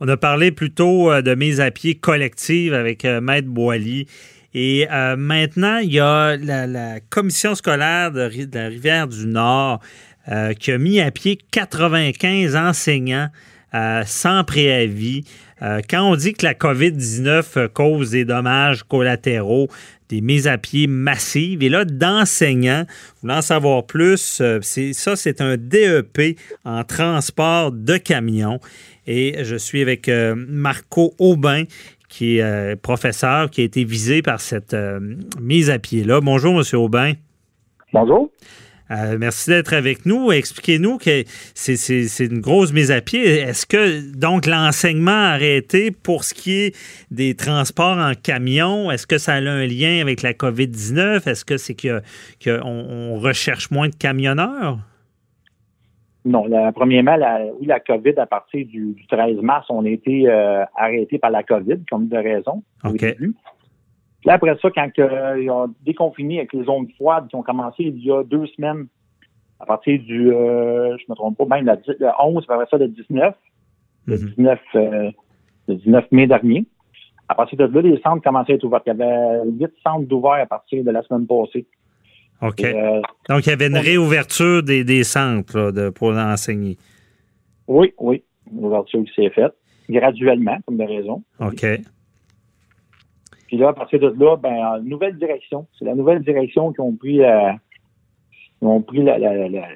On a parlé plutôt euh, de mise à pied collective avec euh, Maître Boily. Et euh, maintenant, il y a la, commission scolaire de, la Rivière-du-Nord euh, qui a mis à pied 95 enseignants sans préavis. Quand on dit que la COVID-19 euh, cause des dommages collatéraux, des mises à pied massives, et là, d'enseignants, voulant savoir plus, ça, c'est un DEP en transport de camions. Et je suis avec euh, Marco Aubin, qui est euh, professeur, qui a été visé par cette euh, mise à pied-là. Bonjour, M. Aubin. Bonjour. Euh, merci d'être avec nous. Expliquez-nous que c'est, une grosse mise à pied. Est-ce que donc l'enseignement a arrêté pour ce qui est des transports en camion? Est-ce que ça a un lien avec la COVID-19? Est-ce que c'est qu'on on recherche moins de camionneurs? Non, la, premièrement, la, oui, la COVID, à partir du, du 13 mars, on a été euh, arrêté par la COVID, comme de raison, au OK. début. Là, après ça, quand euh, ils ont déconfiné avec les zones froides qui ont commencé il y a deux semaines, à partir du, euh, je me trompe pas, même la, le 11, après ça, le 19, le Mhm. 19, euh, le 19 mai dernier. À partir de là, les centres commençaient à être ouverts. Il y avait huit centres d'ouverts à partir de la semaine passée. OK. Et, euh, Donc, il y avait une réouverture des, des centres là, de, pour enseigner. oui, oui, l'ouverture qui s'est faite, graduellement, comme de raison. OK. Puis là, à partir de là, ben, nouvelle direction. C'est la nouvelle direction qui ont pris, qui ont pris la, la- la-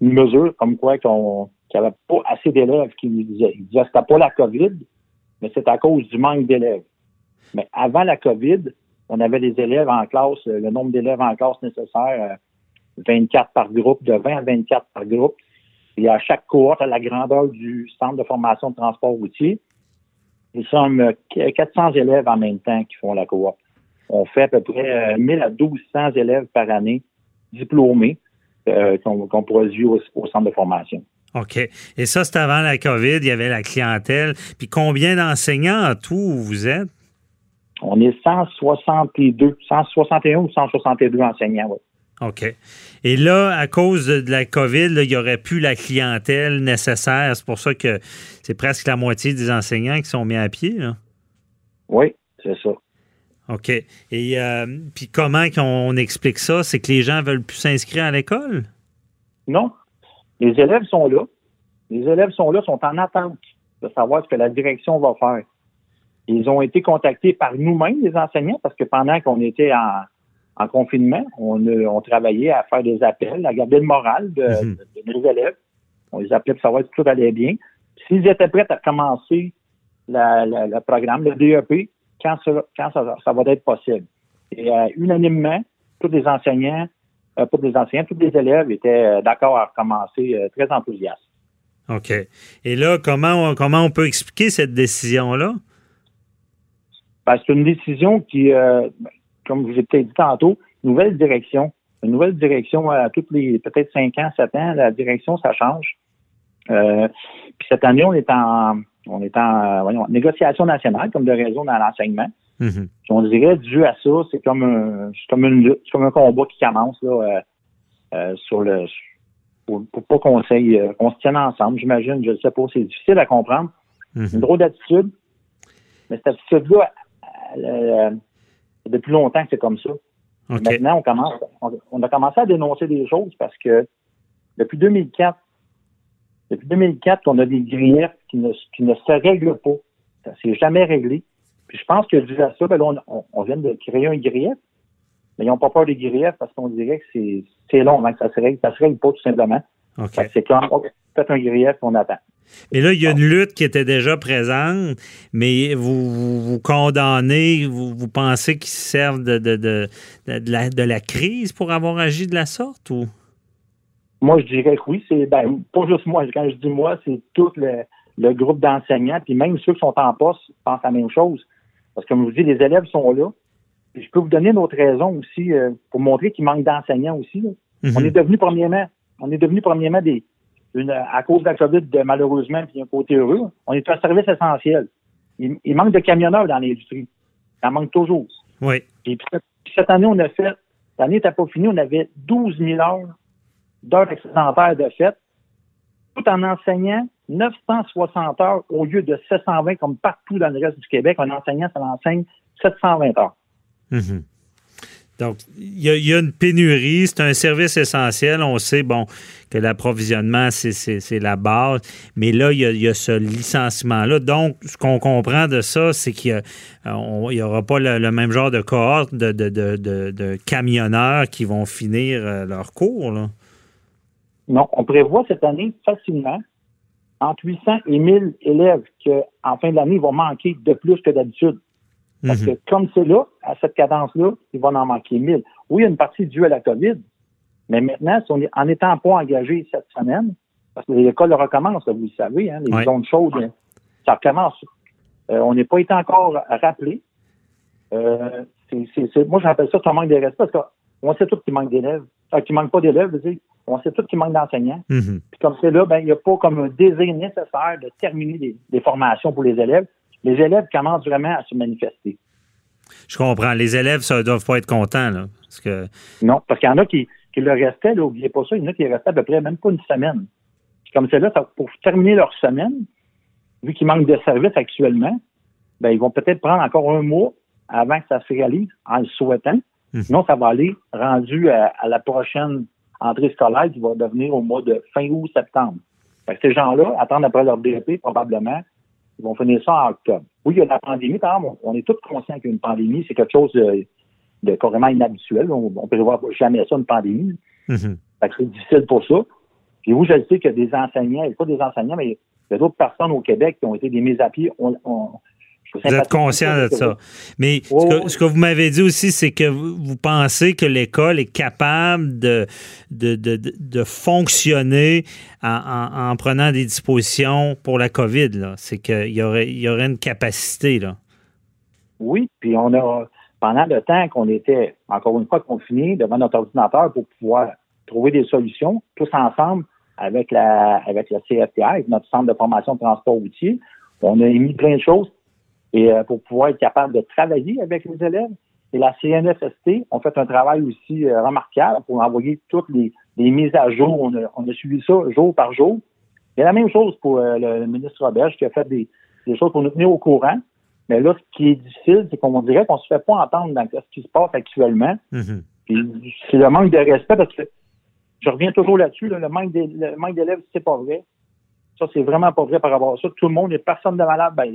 une mesure comme quoi qu'on qu'il n'y avait pas assez d'élèves qui nous disaient. Ils disaient que c'était pas la COVID, mais c'est à cause du manque d'élèves. Mais avant la COVID, on avait des élèves en classe, euh, le nombre d'élèves en classe nécessaire, euh, 24 par groupe, de 20 à 24 par groupe. Et à chaque cohorte, à la grandeur du centre de formation de transport routier, nous sommes euh, 400 élèves en même temps qui font la cohorte. On fait à peu près euh, 1000 à 1200 élèves par année diplômés euh, qu'on qu'on produit au, au centre de formation. OK. Et ça, c'est avant la COVID, il y avait la clientèle. Puis combien d'enseignants en tout vous êtes? On est 162, 161 ou 162 enseignants. oui. OK. Et là, à cause de, la COVID, là, il n'y aurait plus la clientèle nécessaire. C'est pour ça que c'est presque la moitié des enseignants qui sont mis à pied. Là. Oui, c'est ça. OK. Et euh, puis comment qu'on explique ça? C'est que les gens veulent plus s'inscrire à l'école? Non. Les élèves sont là. Les élèves sont là, sont en attente de savoir ce que la direction va faire. Ils ont été contactés par nous-mêmes, les enseignants, parce que pendant qu'on était en, en confinement, on, travaillait à faire des appels, à garder le moral de, Mhm. de- de nos élèves. On les appelait pour savoir si tout allait bien. S'ils étaient prêts à commencer la- la- le programme, le DEP, quand ça, quand ça, ça va être possible. Et euh, unanimement, tous les enseignants, euh, pas tous les enseignants, tous les élèves étaient euh, d'accord à recommencer euh, très enthousiastes. OK. Et là, comment on, comment on peut expliquer cette décision-là? Ben, c'est une décision qui, euh, comme je vous ai peut-être dit tantôt, nouvelle direction. Une nouvelle direction à toutes les peut-être 5 ans, 7 ans, la direction, ça change. Euh, puis cette année, on est en on est en euh, voyons, négociation nationale, comme de raison dans l'enseignement. Mhm. Puis on dirait dû à ça, c'est comme un c'est comme une comme un combat qui commence là, euh, euh, sur le pour, pour pas qu'on euh, se tienne ensemble, j'imagine, je ne sais pas, c'est difficile à comprendre. Mhm. Une drôle d'attitude. Mais cette attitude-là, depuis longtemps que c'est comme ça. Maintenant, on commence, on, on a commencé à dénoncer des choses parce que depuis 2004, depuis 2004, on a des griefs qui ne, qui ne se règlent pas. Ça s'est jamais réglé. Puis je pense que dû à ça, ben là, on, on- on vient de créer un grief, mais ils n'ont pas peur des griefs parce qu'on dirait que c'est, long avant que ça se règle. Ça se règle pas tout simplement. C'est comme, OK, faites un grief, on attend. Mais là, il y a une lutte qui était déjà présente, mais vous, vous, vous condamnez, vous, vous pensez qu'ils se servent de, de, de, de, la, de la crise pour avoir agi de la sorte ou? Moi, je dirais que oui. C'est ben, pas juste moi. Quand je dis moi, c'est tout le, le groupe d'enseignants, puis même ceux qui sont en poste pensent la même chose. Parce que comme je vous dis, les élèves sont là. je peux vous donner une autre raison aussi euh, pour montrer qu'il manque d'enseignants aussi. Mhm. On est devenu premièrement, on est devenu premièrement des, une, à cause de la COVID, de, malheureusement, puis un côté heureux, on est un service essentiel. Il, il manque de camionneurs dans l'industrie. Ça manque toujours. Oui. Et puis, cette année, on a fait, l'année n'était pas finie, on avait 12 000 heures d'heures excédentaires de fête, tout en enseignant 960 heures au lieu de 720 comme partout dans le reste du Québec. Un enseignant, ça l'enseigne 720 heures. Mhm. Donc, il y, a une pénurie, c'est un service essentiel. On sait, bon, que l'approvisionnement, c'est la base. Mais là, il y a, ce licenciement-là. Donc, ce qu'on comprend de ça, c'est qu'il n'y aura pas le, même genre de cohorte de, camionneurs qui vont finir euh, leur cours. Là. Non, on prévoit cette année facilement entre 800 et 1000 élèves qu'en fin de l'année, ils vont manquer de plus que d'habitude. Parce que mhm. comme c'est là, à cette cadence-là, il va en manquer 1000. Oui, il y a une partie due à la COVID, mais maintenant, si on est, en étant pas engagé cette semaine, parce que l'école recommence, vous le savez, hein, les zones chaudes, ça recommence. Euh, on n'est pas été encore rappelé. Euh, moi, j'appelle ça un manque de respect parce qu'on sait tous qu'il manque d'élèves. Enfin, qu'il manque pas d'élèves, on sait tous qu'il manque d'enseignants. Mhm. Puis comme c'est là, ben, il n'y a pas comme un désir nécessaire de terminer des formations pour les élèves les élèves commencent vraiment à se manifester. Je comprends. Les élèves, ça doivent pas être contents, là. Parce que... Non, parce qu'il y en a qui, qui le restaient, n'oubliez pas ça, il y en a qui restaient à peu près même pas une semaine. comme c'est là, pour terminer leur semaine, vu qu'ils manquent de services actuellement, ben, ils vont peut-être prendre encore un mois avant que ça se réalise en le souhaitant. Mhm. Sinon, ça va aller rendu à, la prochaine entrée scolaire qui va devenir au mois de fin août, septembre. ces gens-là attendent après leur DEP, probablement, ils vont finir ça en octobre. Oui, il y a la pandémie, par exemple, on est tous conscients qu'une pandémie, c'est quelque chose de, de, carrément inhabituel. On ne prévoit jamais ça, une pandémie. Mm-hmm. c'est difficile pour ça. Puis vous, je sais qu'il y a des enseignants, pas des enseignants, mais il y a d'autres personnes au Québec qui ont été des mises à pied. On, vous êtes conscient de ça. Mais ce, que, vous m'avez dit aussi, c'est que vous, pensez que l'école est capable de, de, de, fonctionner en, prenant des dispositions pour la COVID. C'est qu'il y aurait, il y aurait une capacité. Là. Oui, puis on a, pendant le temps qu'on était, encore une fois, confinés devant notre ordinateur pour pouvoir trouver des solutions, tous ensemble, avec la, avec la CFTI, notre centre de formation de transport routier, on a émis plein de choses et euh, pour pouvoir être capable de travailler avec les élèves. Et la CNFST ont fait un travail aussi euh, remarquable pour envoyer toutes les, mises à jour. On a, suivi ça jour par jour. Il y a la même chose pour euh, le ministre Roberge qui a fait des, choses pour nous tenir au courant. Mais là, ce qui est difficile, c'est qu'on dirait qu'on se fait pas entendre dans ce qui se passe actuellement. Mm-hmm. C'est le manque de respect parce que je reviens toujours là-desdessus, le manque d'élèves, c'est pas vrai. Ça, c'est vraiment pas vrai par rapport à ça. Tout le monde, il personne de malade. Ben,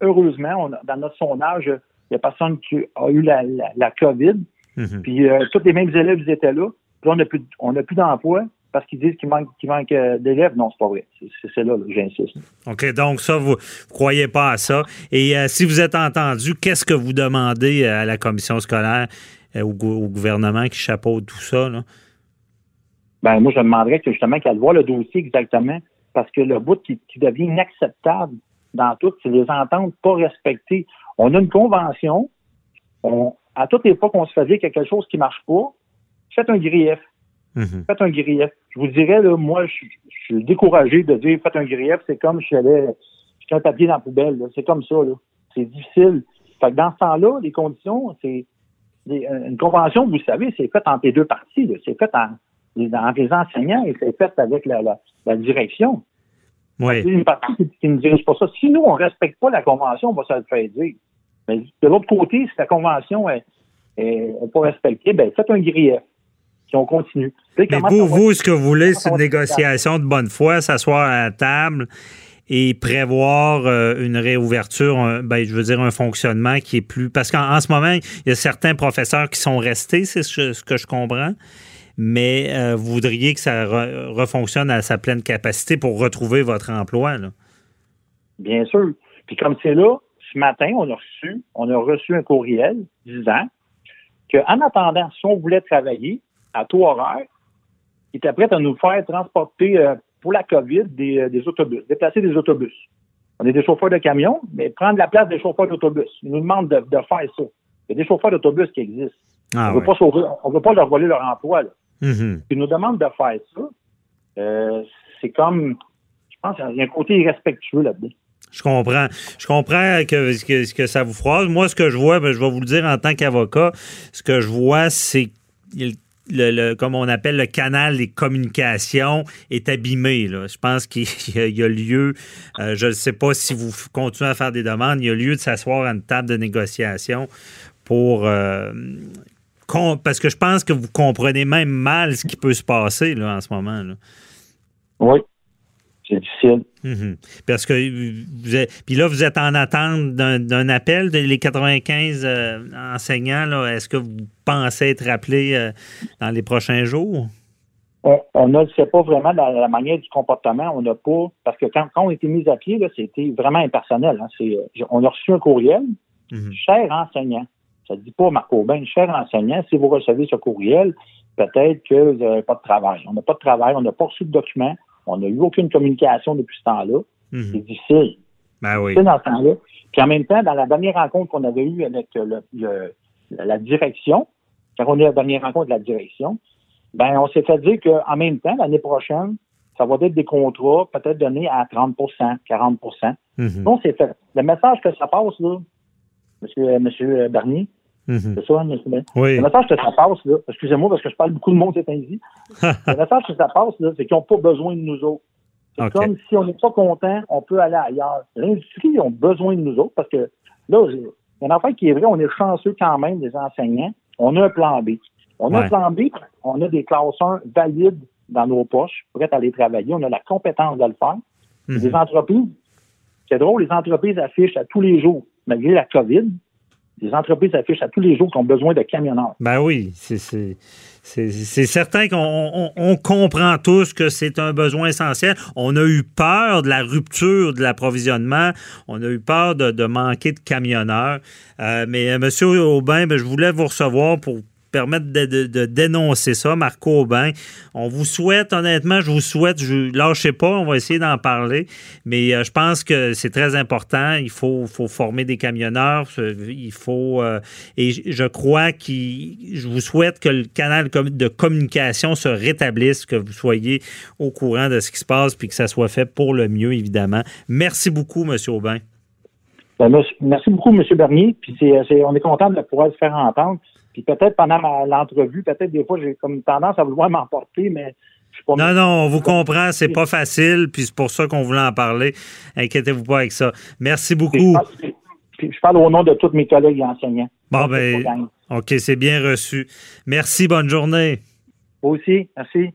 heureusement, dans notre sondage, il n'y a personne qui a eu la, COVID. Mhm. Puis euh, tous les mêmes élèves ils étaient là. Puis on n'a plus, on plus d'emploi parce qu'ils disent qu'il manque, euh, d'élèves. Non, c'est pas vrai. C'est, là, j'insiste. OK, donc ça, vous ne croyez pas à ça. Et euh, si vous êtes entendu, qu'est-ce que vous demandez à la commission scolaire, au, gouvernement qui chapeaute tout ça? Là? Ben, moi, je demanderais que justement qu'elle voit le dossier exactement parce que le bout qui devient inacceptable, dans tout, c'est les ententes pas respectées. On a une convention. à toutes les fois qu'on se fait dire quelque chose qui marche pas, faites un grief. Mm-hmm. Faites un grief. Je vous dirais, là, moi, je, suis découragé de dire faites un grief. C'est comme si j'avais un papier dans la poubelle. C'est comme ça. C'est difficile. Fait que dans ce temps-là, les conditions, c'est une convention, vous savez, c'est fait entre les deux parties. C'est fait en, entre les enseignants et c'est fait avec la, la direction. Oui. une partie qui dirige pas ça. Si nous, on ne respecte pas la Convention, on va se le faire dire. Mais de l'autre côté, si la Convention est, pas respectée, ben faites un grief. Si on continue. Mais vous, vous, ce que vous voulez, c'est une négociation de bonne foi, s'asseoir à la table et prévoir euh, une réouverture, ben, je veux dire un fonctionnement qui est plus... Parce qu'en ce moment, il y a certains professeurs qui sont restés, c'est ce que je comprends mais euh, vous voudriez que ça refonctionne à sa pleine capacité pour retrouver votre emploi. Là? Bien sûr. Puis comme c'est là, ce matin, on a reçu, on a reçu un courriel disant qu'en attendant, si on voulait travailler à taux horaire, il était prêt à nous faire transporter euh, pour la COVID des, euh, des, autobus, déplacer des autobus. On est des chauffeurs de camion, mais prendre la place des chauffeurs d'autobus. Ils nous demandent de, de faire ça. Il y a des chauffeurs d'autobus qui existent. Ah, on ne veut pas sauver, on veut pas leur voler leur emploi. Là. Ils nous demandent de faire ça. Euh, c'est comme, je pense qu'il y a un côté irrespectueux là-dedans. Je comprends. Je comprends que, que, que ça vous froisse. Moi, ce que je vois, ben, je vais vous le dire en tant qu'avocat, ce que je vois, c'est le, le- comme on appelle le canal des communications est abîmé. Là. Je pense qu'il y, a- il y a lieu, euh, je ne sais pas si vous continuez à faire des demandes, il y a lieu de s'asseoir à une table de négociation pour... euh, parce que je pense que vous comprenez même mal ce qui peut se passer là, en ce moment. Là. Oui. C'est difficile. Mhm. Parce que vous êtes, puis là, vous êtes en attente d'un appel de les 95 euh, enseignants. Est-ce que vous pensez être appelé euh, dans les prochains jours? On, on ne le sait pas vraiment dans la manière du comportement. On n'a pas, parce que quand, quand on a été mis à pied, c'était vraiment impersonnel. hein. Euh, on a reçu un courriel. Mhm. Cher enseignant. Ça ne dit pas, Marc Aubin, cher enseignant, si vous recevez ce courriel, peut-être que vous n'avez pas de travail. On n'a pas de travail, on n'a pas reçu de document, on n'a eu aucune communication depuis ce temps-là. Mhm. C'est difficile. Ben oui. C'est dans ce temps-là. Puis en même temps, dans la dernière rencontre qu'on avait eue avec le- le- la direction, quand on a eu la dernière rencontre de la direction, ben on s'est fait dire qu'en même temps, l'année prochaine, ça va être des contrats peut-être donnés à 30% 40 Mhm. Donc, c'est fait. Le message que ça passe, là, monsieur, monsieur Bernier, Mhm. c'est ça, monsieur Bernier? Oui. Le message que ça passe, là, excusez-moi parce que je parle beaucoup de monde ces temps-ci. le message que ça passe, là, c'est qu'ils n'ont pas besoin de nous autres. C'est comme si on n'est pas content, on peut aller ailleurs. L'industrie ont besoin de nous autres parce que là, il y a affaire qui est vrai, on est chanceux quand même, les enseignants. On a un plan B. On a Ouais. un plan B, on a des classes 1 valides dans nos poches, prêtes à aller travailler. On a la compétence de le faire. Mhm. Les entreprises, c'est drôle, les entreprises affichent à tous les jours, malgré la COVID, les entreprises affichent à tous les jours qu'ils ont besoin de camionneurs. Ben oui, c'est- certain qu'on on- on comprend tous que c'est un besoin essentiel. On a eu peur de la rupture de l'approvisionnement. On a eu peur de, de manquer de camionneurs. Euh, mais euh, M. Aubin, ben, je voulais vous recevoir pour permettre de, dénoncer ça, Marco Aubin. On vous souhaite, honnêtement, je vous souhaite, je lâchez pas, on va essayer d'en parler, mais euh, je pense que c'est très important. Il faut, former des camionneurs, il faut, euh, et je- crois que je vous souhaite que le canal de communication se rétablisse, que vous soyez au courant de ce qui se passe, puis que ça soit fait pour le mieux, évidemment. Merci beaucoup, M. Aubin. Ben, merci beaucoup, M. Bernier. Puis on est content de pouvoir se faire entendre. Puis peut-être pendant l'entrevue, peut-être des fois, j'ai comme tendance à vouloir m'emporter, mais je suis pas Non, non, on vous comprend, c'est pas facile, puis c'est pour ça qu'on voulait en parler. Inquiétez-vous pas avec ça. Merci beaucoup. je, parle, puis je parle au nom de tous mes collègues enseignants. Bon, ben, OK, c'est bien reçu. Merci, bonne journée. Vous aussi, merci.